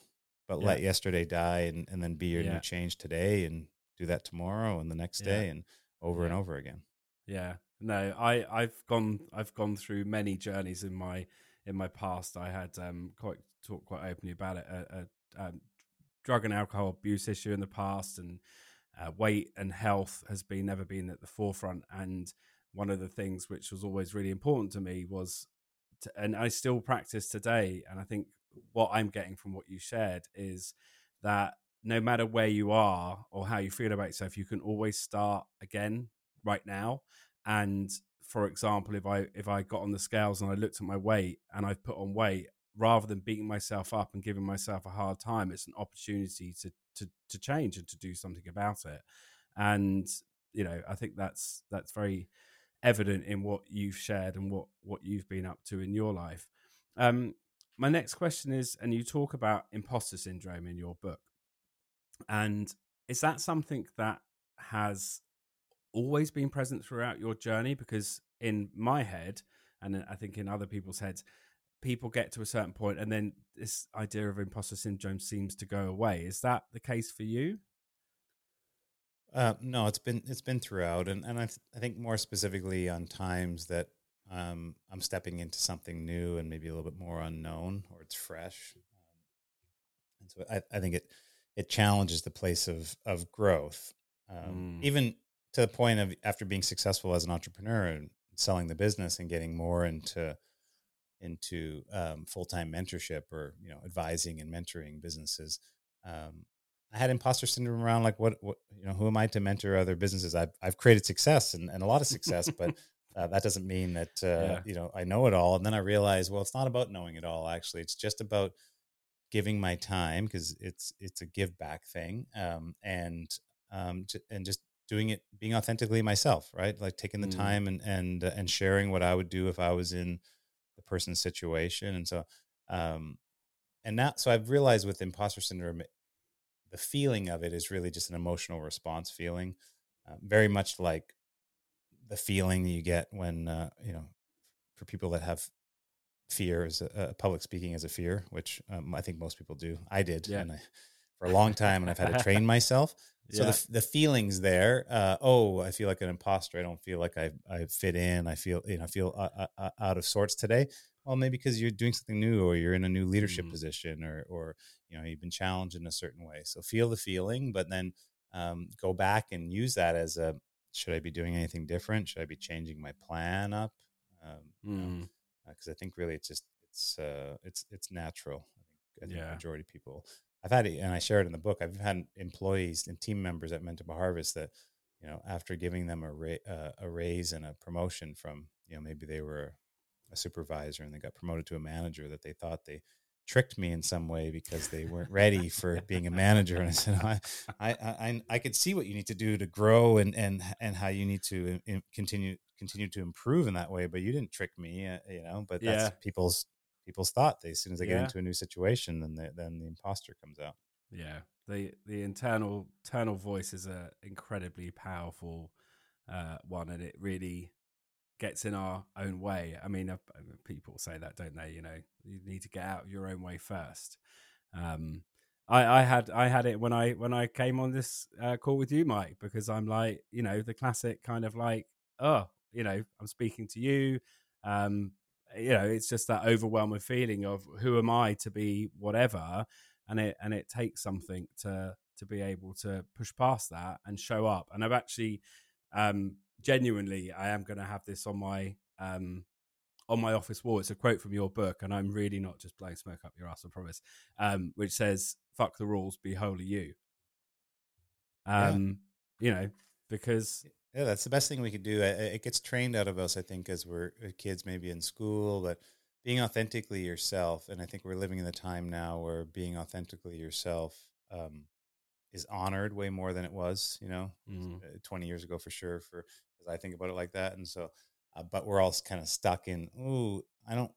but yeah. let yesterday die, and, and then be your new change today, and do that tomorrow and the next day, and over and over again. Yeah. No, I I've gone I've gone through many journeys in my in my past. I had um quite talked quite openly about it a, a, a drug and alcohol abuse issue in the past and uh, weight and health has been never been at the forefront and one of the things which was always really important to me was to, and I still practice today and I think what I'm getting from what you shared is that no matter where you are or how you feel about yourself, you can always start again right now. And for example, if I if I got on the scales and I looked at my weight and I've put on weight, rather than beating myself up and giving myself a hard time, it's an opportunity to to to change and to do something about it. And you know, I think that's that's very evident in what you've shared and what what you've been up to in your life. Um, my next question is, and you talk about imposter syndrome in your book. And is that something that has always been present throughout your journey? Because in my head, and I think in other people's heads, people get to a certain point and then this idea of imposter syndrome seems to go away. Is that the case for you? Uh, no, it's been it's been throughout, and and I, th- I think more specifically on times that um, I'm stepping into something new and maybe a little bit more unknown or it's fresh. Um, and so I, I think it it challenges the place of of growth, um, mm. even to the point of after being successful as an entrepreneur and selling the business and getting more into into um, full time mentorship or you know advising and mentoring businesses. Um, I had imposter syndrome around like what, what you know who am I to mentor other businesses? I've I've created success and, and a lot of success, but uh, that doesn't mean that uh, yeah. you know I know it all. And then I realized, well, it's not about knowing it all. Actually, it's just about giving my time because it's it's a give back thing um, and um, and just doing it being authentically myself right like taking the mm. time and and uh, and sharing what i would do if i was in the person's situation and so um and now so i've realized with imposter syndrome the feeling of it is really just an emotional response feeling uh, very much like the feeling you get when uh, you know for people that have fear as a, uh, public speaking as a fear, which um, I think most people do. I did, yeah. and I, for a long time, and I've had to train myself. So yeah. the the feelings there. Uh, oh, I feel like an imposter. I don't feel like I I fit in. I feel you know I feel uh, uh, uh out of sorts today. Well, maybe because you're doing something new, or you're in a new leadership mm. position, or or you know you've been challenged in a certain way. So feel the feeling, but then um, go back and use that as a should I be doing anything different? Should I be changing my plan up? Um, mm. you know, mm because uh, I think really it's just it's uh, it's it's natural. I think I think yeah. majority of people I've had it, and I share it in the book. I've had employees and team members at Manitoba Harvest that, you know, after giving them a ra- uh, a raise and a promotion from, you know, maybe they were a supervisor and they got promoted to a manager, that they thought they tricked me in some way because they weren't ready for being a manager. And I said, I, I, I, I could see what you need to do to grow and and and how you need to continue continue to improve in that way. But you didn't trick me, uh, you know. But that's yeah. people's people's thought. They, as soon as they yeah. get into a new situation, then the, then the imposter comes out. Yeah, the the internal internal voice is a incredibly powerful uh, one, and it really gets in our own way. I mean, uh, people say that, don't they? You know, you need to get out of your own way first. Um, I, I had I had it when I when I came on this uh, call with you, Mike, because I'm like, you know, the classic kind of like, oh, you know, I'm speaking to you. Um, you know, it's just that overwhelming feeling of who am I to be whatever, and it and it takes something to to be able to push past that and show up. And I've actually, um, genuinely, I am going to have this on my um on my office wall. It's a quote from your book, and I'm really not just blowing smoke up your ass, I promise. Um, which says, "Fuck the rules, be wholly you." Um, yeah. you know, because yeah, that's the best thing we could do. It gets trained out of us, I think, as we're uh, kids, maybe in school, but being authentically yourself. And I think we're living in the time now where being authentically yourself um, is honored way more than it was, you know, mm. 20 years ago for sure. For as I think about it like that, and so, uh, but we're all kind of stuck in. Ooh, I don't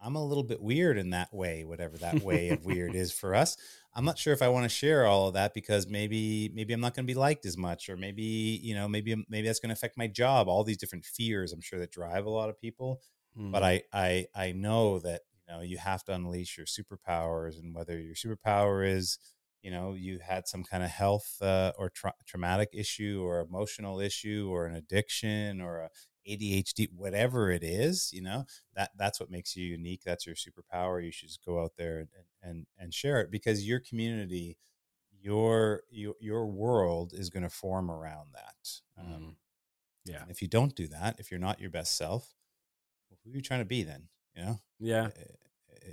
I'm a little bit weird in that way, whatever that way of weird is for us. I'm not sure if I want to share all of that because maybe maybe I'm not going to be liked as much, or maybe you know maybe maybe that's going to affect my job. All these different fears, I'm sure that drive a lot of people. Mm. But I I I know that you know you have to unleash your superpowers, and whether your superpower is you know you had some kind of health uh, or tra- traumatic issue or emotional issue or an addiction or a ADHD, whatever it is, you know, that that's what makes you unique. That's your superpower. You should just go out there and and and share it because your community, your your your world is going to form around that. Um, mm. yeah. If you don't do that, if you're not your best self, who are you trying to be then? You know. Yeah.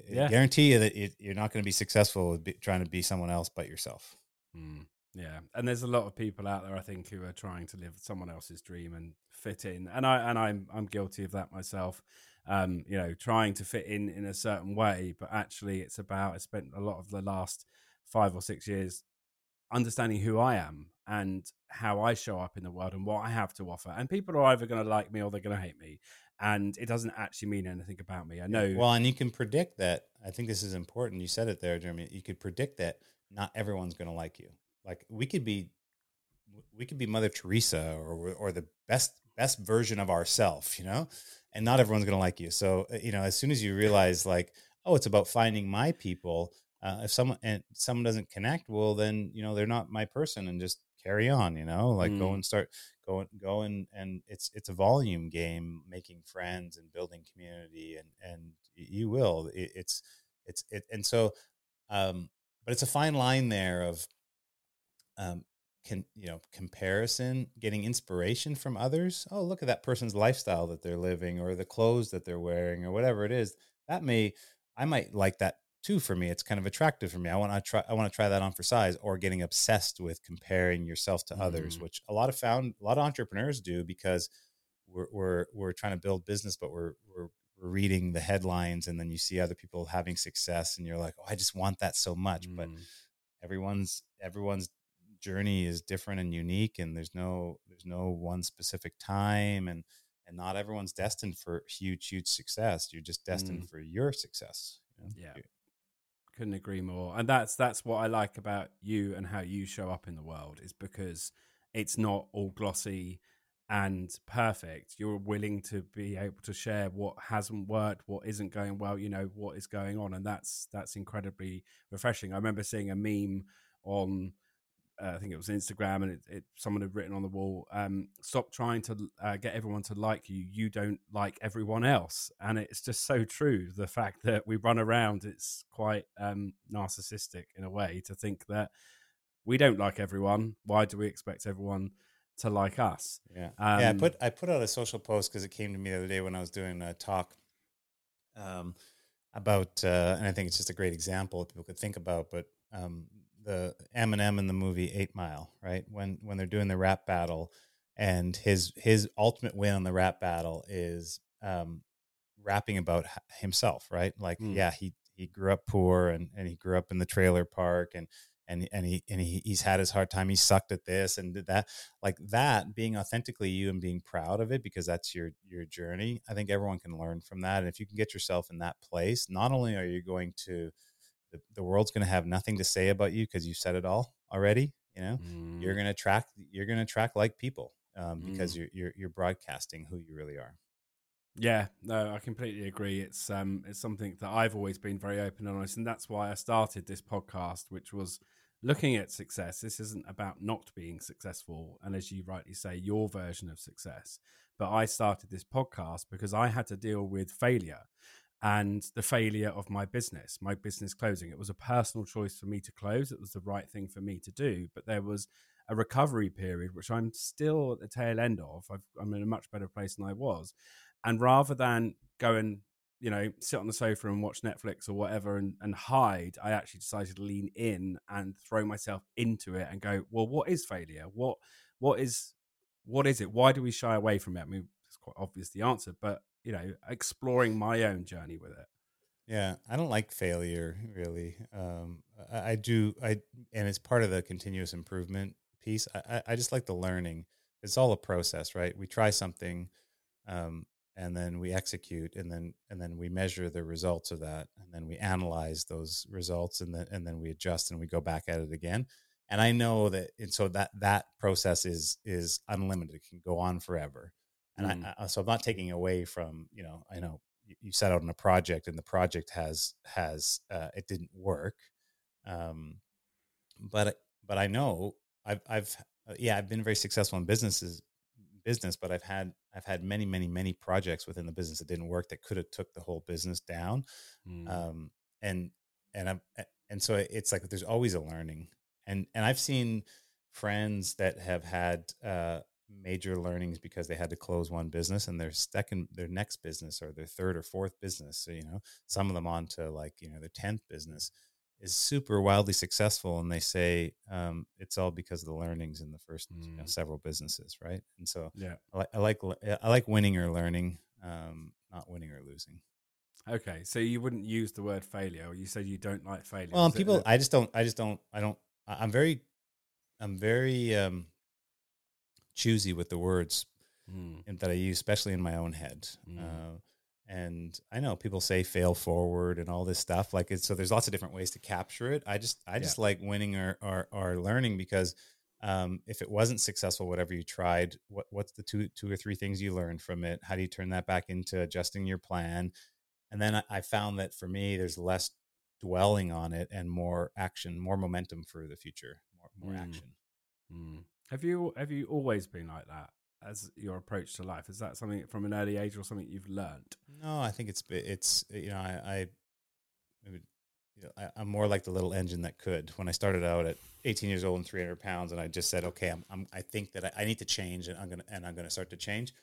I, I, I guarantee you that you're not going to be successful with trying to be someone else but yourself. Mm. Yeah, and there's a lot of people out there I think who are trying to live someone else's dream and fit in, and I and I'm I'm guilty of that myself. Um, you know, trying to fit in in a certain way, but actually, it's about I spent a lot of the last five or six years understanding who I am and how I show up in the world and what I have to offer. And people are either going to like me or they're going to hate me. And it doesn't actually mean anything about me. I know. Well, and you can predict that. I think this is important. You said it there, Jeremy. You could predict that not everyone's going to like you. Like we could be, we could be Mother Teresa or or the best best version of ourself, you know, and not everyone's going to like you. So uh, you know, as soon as you realize like, oh, it's about finding my people. Uh, if someone and someone doesn't connect, well, then you know they're not my person, and just carry on. You know, like mm. go and start go and go and and it's it's a volume game, making friends and building community, and and you will. It, it's it's it, and so, um, but it's a fine line there of um, can you know comparison getting inspiration from others oh look at that person's lifestyle that they're living or the clothes that they're wearing or whatever it is that may i might like that too for me it's kind of attractive for me i want to try i want to try that on for size or getting obsessed with comparing yourself to mm. others which a lot of found a lot of entrepreneurs do because we're we're, we're trying to build business but we're, we're we're reading the headlines and then you see other people having success and you're like oh i just want that so much mm. but everyone's everyone's journey is different and unique and there's no there's no one specific time and and not everyone's destined for huge huge success you're just destined mm. for your success you know? yeah couldn't agree more and that's that's what i like about you and how you show up in the world is because it's not all glossy and perfect you're willing to be able to share what hasn't worked what isn't going well you know what is going on and that's that's incredibly refreshing i remember seeing a meme on uh, I think it was Instagram, and it, it, someone had written on the wall, um, "Stop trying to uh, get everyone to like you. You don't like everyone else." And it's just so true. The fact that we run around, it's quite um, narcissistic in a way to think that we don't like everyone. Why do we expect everyone to like us? Yeah, um, yeah. I put I put out a social post because it came to me the other day when I was doing a talk. Um, about, uh, and I think it's just a great example that people could think about, but um, the Eminem in the movie Eight Mile, right? When when they're doing the rap battle, and his his ultimate win on the rap battle is um, rapping about himself, right? Like, mm. yeah, he he grew up poor and and he grew up in the trailer park and and and he and he, he's had his hard time. He sucked at this and did that. Like that, being authentically you and being proud of it because that's your your journey. I think everyone can learn from that. And if you can get yourself in that place, not only are you going to the, the world's going to have nothing to say about you because you said it all already. You know, mm. you're going to attract you're going to attract like people um, because mm. you're, you're you're broadcasting who you really are. Yeah, no, I completely agree. It's um, it's something that I've always been very open and honest, and that's why I started this podcast, which was looking at success. This isn't about not being successful, and as you rightly say, your version of success. But I started this podcast because I had to deal with failure and the failure of my business, my business closing. It was a personal choice for me to close. It was the right thing for me to do, but there was a recovery period, which I'm still at the tail end of. i am in a much better place than I was. And rather than go and you know sit on the sofa and watch Netflix or whatever and, and hide, I actually decided to lean in and throw myself into it and go, well, what is failure? What what is what is it? Why do we shy away from it? I mean, it's quite obvious the answer, but you know, exploring my own journey with it. Yeah, I don't like failure really. Um, I, I, do, I and it's part of the continuous improvement piece. I, I just like the learning. It's all a process, right? We try something, um, and then we execute and then and then we measure the results of that and then we analyze those results and then and then we adjust and we go back at it again and i know that and so that that process is is unlimited it can go on forever and mm. I, I, so i'm not taking away from you know i know you, you set out on a project and the project has has uh, it didn't work um but but i know i've i've uh, yeah i've been very successful in businesses business, but I've had I've had many, many, many projects within the business that didn't work that could have took the whole business down. Mm. Um, and and I'm and so it's like there's always a learning. And and I've seen friends that have had uh, major learnings because they had to close one business and their second their next business or their third or fourth business. So you know, some of them on to like you know their tenth business is super wildly successful and they say um, it's all because of the learnings in the first mm. you know, mm. several businesses right and so yeah I, li- I, like i like winning or learning um, not winning or losing okay so you wouldn't use the word failure you said you don't like failure well people i just don't i just don't i don't i'm very i'm very um, choosy with the words mm. that i use especially in my own head mm. uh, and I know people say fail forward and all this stuff. Like it's, so, there's lots of different ways to capture it. I just, I just yeah. like winning or, or, or learning because um, if it wasn't successful, whatever you tried, what, what's the two, two or three things you learned from it? How do you turn that back into adjusting your plan? And then I, I found that for me, there's less dwelling on it and more action, more momentum for the future, more, more mm. action. Mm. Have you, have you always been like that? as your approach to life? Is that something from an early age or something you've learned? No, I think it's it's you know I, I you know, I, am more like the little engine that could. When I started out at 18 years old and 300 pounds, and I just said, okay, I'm, I'm i think that I, I, need to change, and I'm gonna and I'm gonna start to change.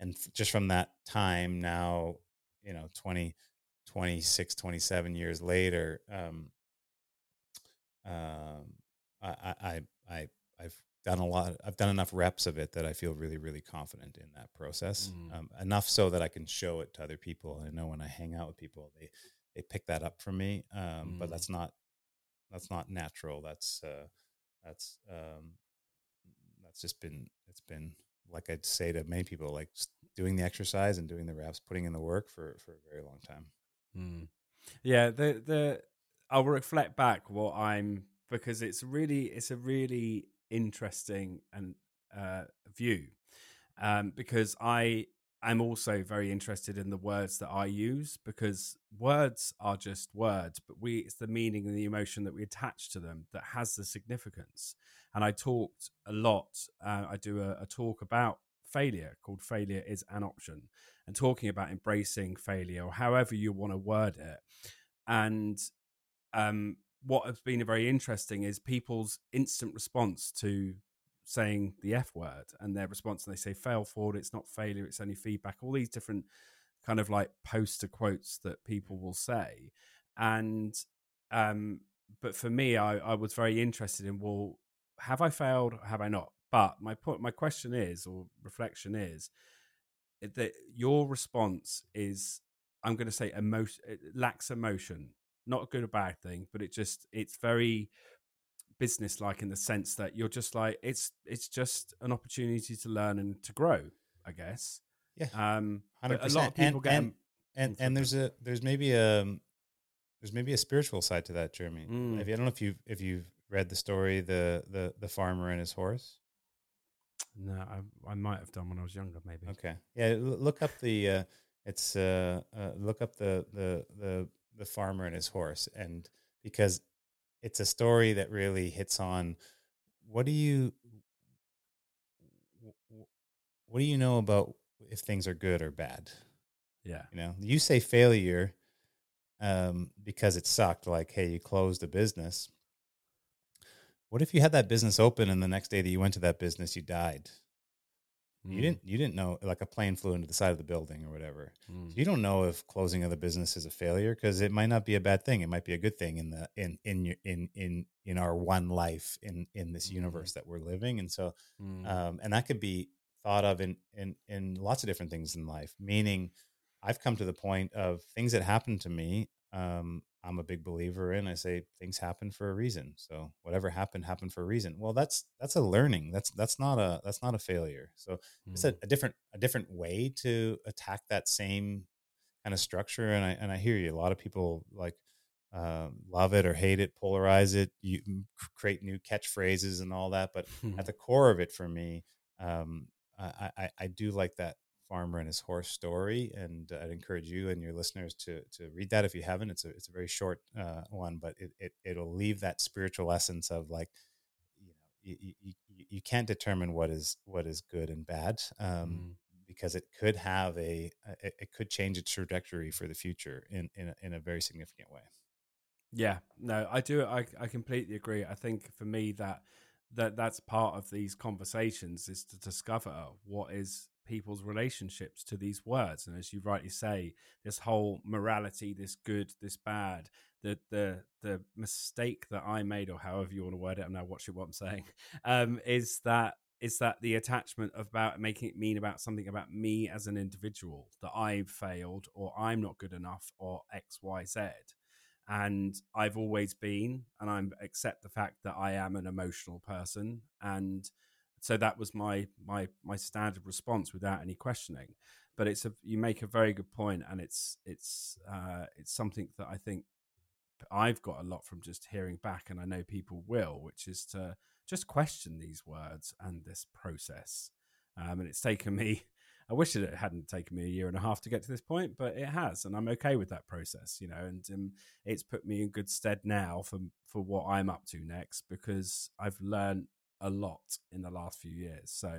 And f- just from that time, now you know, 20, 26, 27 years later, um, um, I, I, I, I've done a lot i've done enough reps of it that i feel really really confident in that process mm. um, enough so that i can show it to other people i know when i hang out with people they they pick that up from me um, mm. but that's not that's not natural that's uh, that's um, that's just been it's been like i'd say to many people like doing the exercise and doing the reps putting in the work for for a very long time mm. yeah the the i'll reflect back what i'm because it's really it's a really interesting and uh, view um, because I am also very interested in the words that I use because words are just words, but we it's the meaning and the emotion that we attach to them that has the significance. And I talked a lot. Uh, I do a, a talk about failure called "Failure is an Option," and talking about embracing failure or however you want to word it. And um, what has been very interesting is people's instant response to saying the F word and their response, and they say fail forward, it's not failure, it's only feedback, all these different kind of like poster quotes that people will say. And um, but for me, I, I was very interested in well, have I failed? Have I not? But my point, my question is, or reflection is, that your response is, I'm going to say, emotion lacks emotion. Not a good or bad thing, but it just it's very business-like in the sense that you're just like it's it's just an opportunity to learn and to grow, I guess. Yeah, Um, a lot of people And get and and, and there's a there's maybe a there's maybe a spiritual side to that, Jeremy. Mm. If you, I don't know if you if you've read the story the the the farmer and his horse. no, I, I might have done when I was younger, maybe. Okay. Yeah. Look up the. Uh, it's uh, uh, look up the the the the farmer and his horse, and because it's a story that really hits on what do you wh- wh- what do you know about if things are good or bad? Yeah, You know, you say failure um, because it sucked. Like, hey, you closed a business. What if you had that business open and the next day that you went to that business, you died? You Mm, didn't. You didn't know. Like a plane flew into the side of the building or whatever. mm, So you don't know if closing of the business is a failure because it might not be a bad thing. It might be a good thing in the in in your in in in our one life in in this Mhm. universe that we're living. And so mm, um, and that could be thought of in in in lots of different things in life. Meaning, I've come to the point of things that happened to me. Um, I'm a big believer in. I say things happen for a reason. So whatever happened happened for a reason. Well, that's that's a learning. That's that's not a that's not a failure. So it's a, mm. a different a different way to attack that same kind of structure. And I and I hear you. A lot of people like um, love it or hate it, polarize it, you create new catchphrases and all that. But at the core of it, for me, um, I, I, I do like that farmer and his horse story, and I'd encourage you and your listeners to to read that if you haven't. It's a it's a very short uh, one, but it, it it'll leave that spiritual essence of like you know you, you, you- you can't determine what is what is good and bad um, Mm. because it could have a it, it could change its trajectory for the future in in a, in a very significant way. Yeah, no, I do. I I completely agree. I think for me that that that's part of these conversations is to discover what is people's relationships to these words, and as you rightly say, this whole morality, this good, this bad, the the the mistake that I made, or however you want to word it, I'm now watching what I'm saying, um, is that is that the attachment about making it mean about something about me as an individual that I've failed or I'm not good enough or X Y Z. And I've always been, and I accept the fact that I am an emotional person, and so that was my my my standard response without any questioning. But it's a you make a very good point, and it's it's uh, it's something that I think I've got a lot from just hearing back, and I know people will, which is to just question these words and this process. Um, and it's taken me I wish it hadn't taken me a year and a half to get to this point, but it has, and I'm okay with that process, you know. And um, it's put me in good stead now for for what I'm up to next because I've learned a lot in the last few years. So,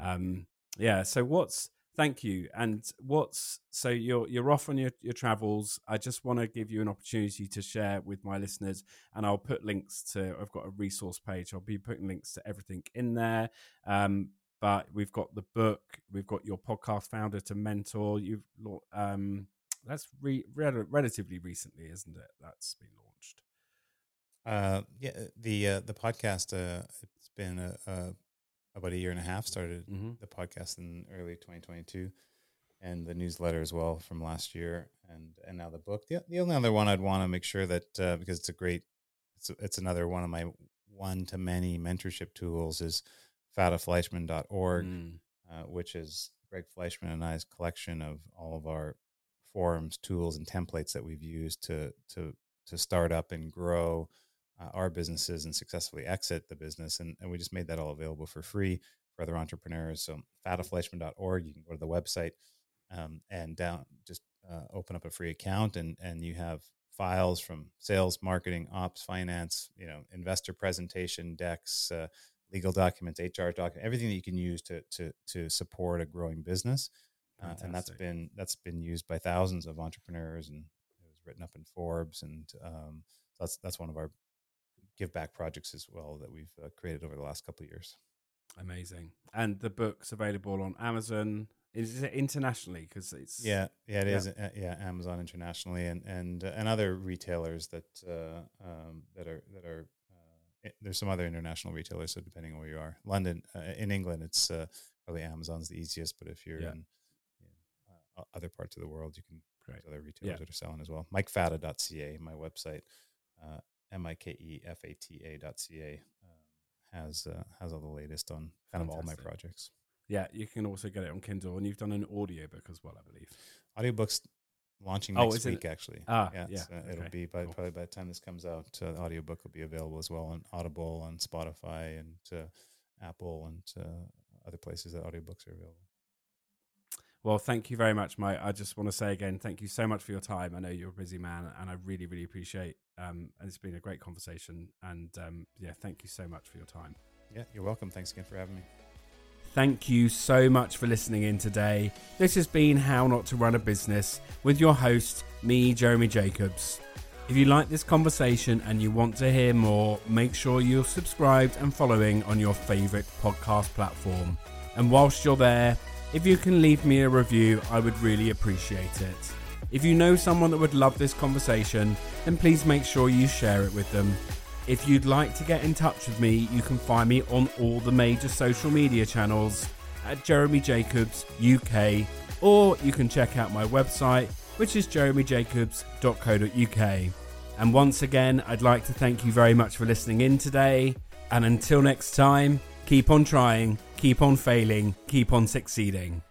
um, yeah. So what's thank you, and what's so you're you're off on your your travels. I just want to give you an opportunity to share with my listeners, and I'll put links to. I've got a resource page. I'll be putting links to everything in there. Um, but we've got the book, we've got your podcast founder to mentor. You've um, that's re- rel- relatively recently, isn't it? That's been launched. Uh, yeah, the uh, the podcast. Uh, it's been uh, uh, about a year and a half. Started Mm-hmm. the podcast in early 2022, and the newsletter as well from last year, and and now the book. The the only other one I'd want to make sure that uh, because it's a great, it's it's another one of my one to many mentorship tools is fatafleischman.org, Mm. uh, which is Greg Fleischman and I's collection of all of our forums, tools, and templates that we've used to to to start up and grow uh, our businesses and successfully exit the business. And, and we just made that all available for free for other entrepreneurs. So fatafleischman.org, you can go to the website um, and down just uh, open up a free account and and you have files from sales, marketing, ops, finance, you know, investor presentation decks, uh, legal documents, HR documents, everything that you can use to to to support a growing business. Uh, and that's been that's been used by thousands of entrepreneurs, and it was written up in Forbes, and um, that's that's one of our give back projects as well that we've uh, created over the last couple of years. Amazing. And the book's available on Amazon, Is it internationally? Because it's Yeah, yeah, it Yeah. is. uh, Yeah, Amazon internationally and and uh, and other retailers that uh, um, that are that are. Uh, it, there's some other international retailers, so depending on where you are, London, uh, in England, it's uh, probably Amazon's the easiest. But if you're Yeah. in you know, uh, other parts of the world, you can Great. other retailers Yeah. that are selling as well. MikeFata.ca, my website, uh, m i k e f a t a.ca, um, has uh, has all the latest on kind of all my projects. yeah. You can also get it on Kindle, and you've done an audiobook as well, I believe. audiobooks launching Oh, next is it? week actually Ah, yeah, yeah, uh, it'll be by cool. probably by the time this comes out uh, the audiobook will be available as well on audible on spotify and uh, apple and uh, other places that audiobooks are available Well, thank you very much, Mike. I just want to say again, thank you so much for your time. I know you're a busy man, and I really, really appreciate. Um, and it's been a great conversation. And um, yeah, thank you so much for your time. yeah you're welcome thanks again for having me Thank you so much for listening in today. This has been How Not to Run a Business with your host, me, Jeremy Jacobs. If you like this conversation and you want to hear more, make sure you're subscribed and following on your favourite podcast platform. And whilst you're there, if you can leave me a review, I would really appreciate it. If you know someone that would love this conversation, then please make sure you share it with them. If you'd like to get in touch with me, you can find me on all the major social media channels at Jeremy Jacobs UK, or you can check out my website, which is jeremyjacobs.co.uk. And once again, I'd like to thank you very much for listening in today. And until next time, keep on trying, keep on failing, keep on succeeding.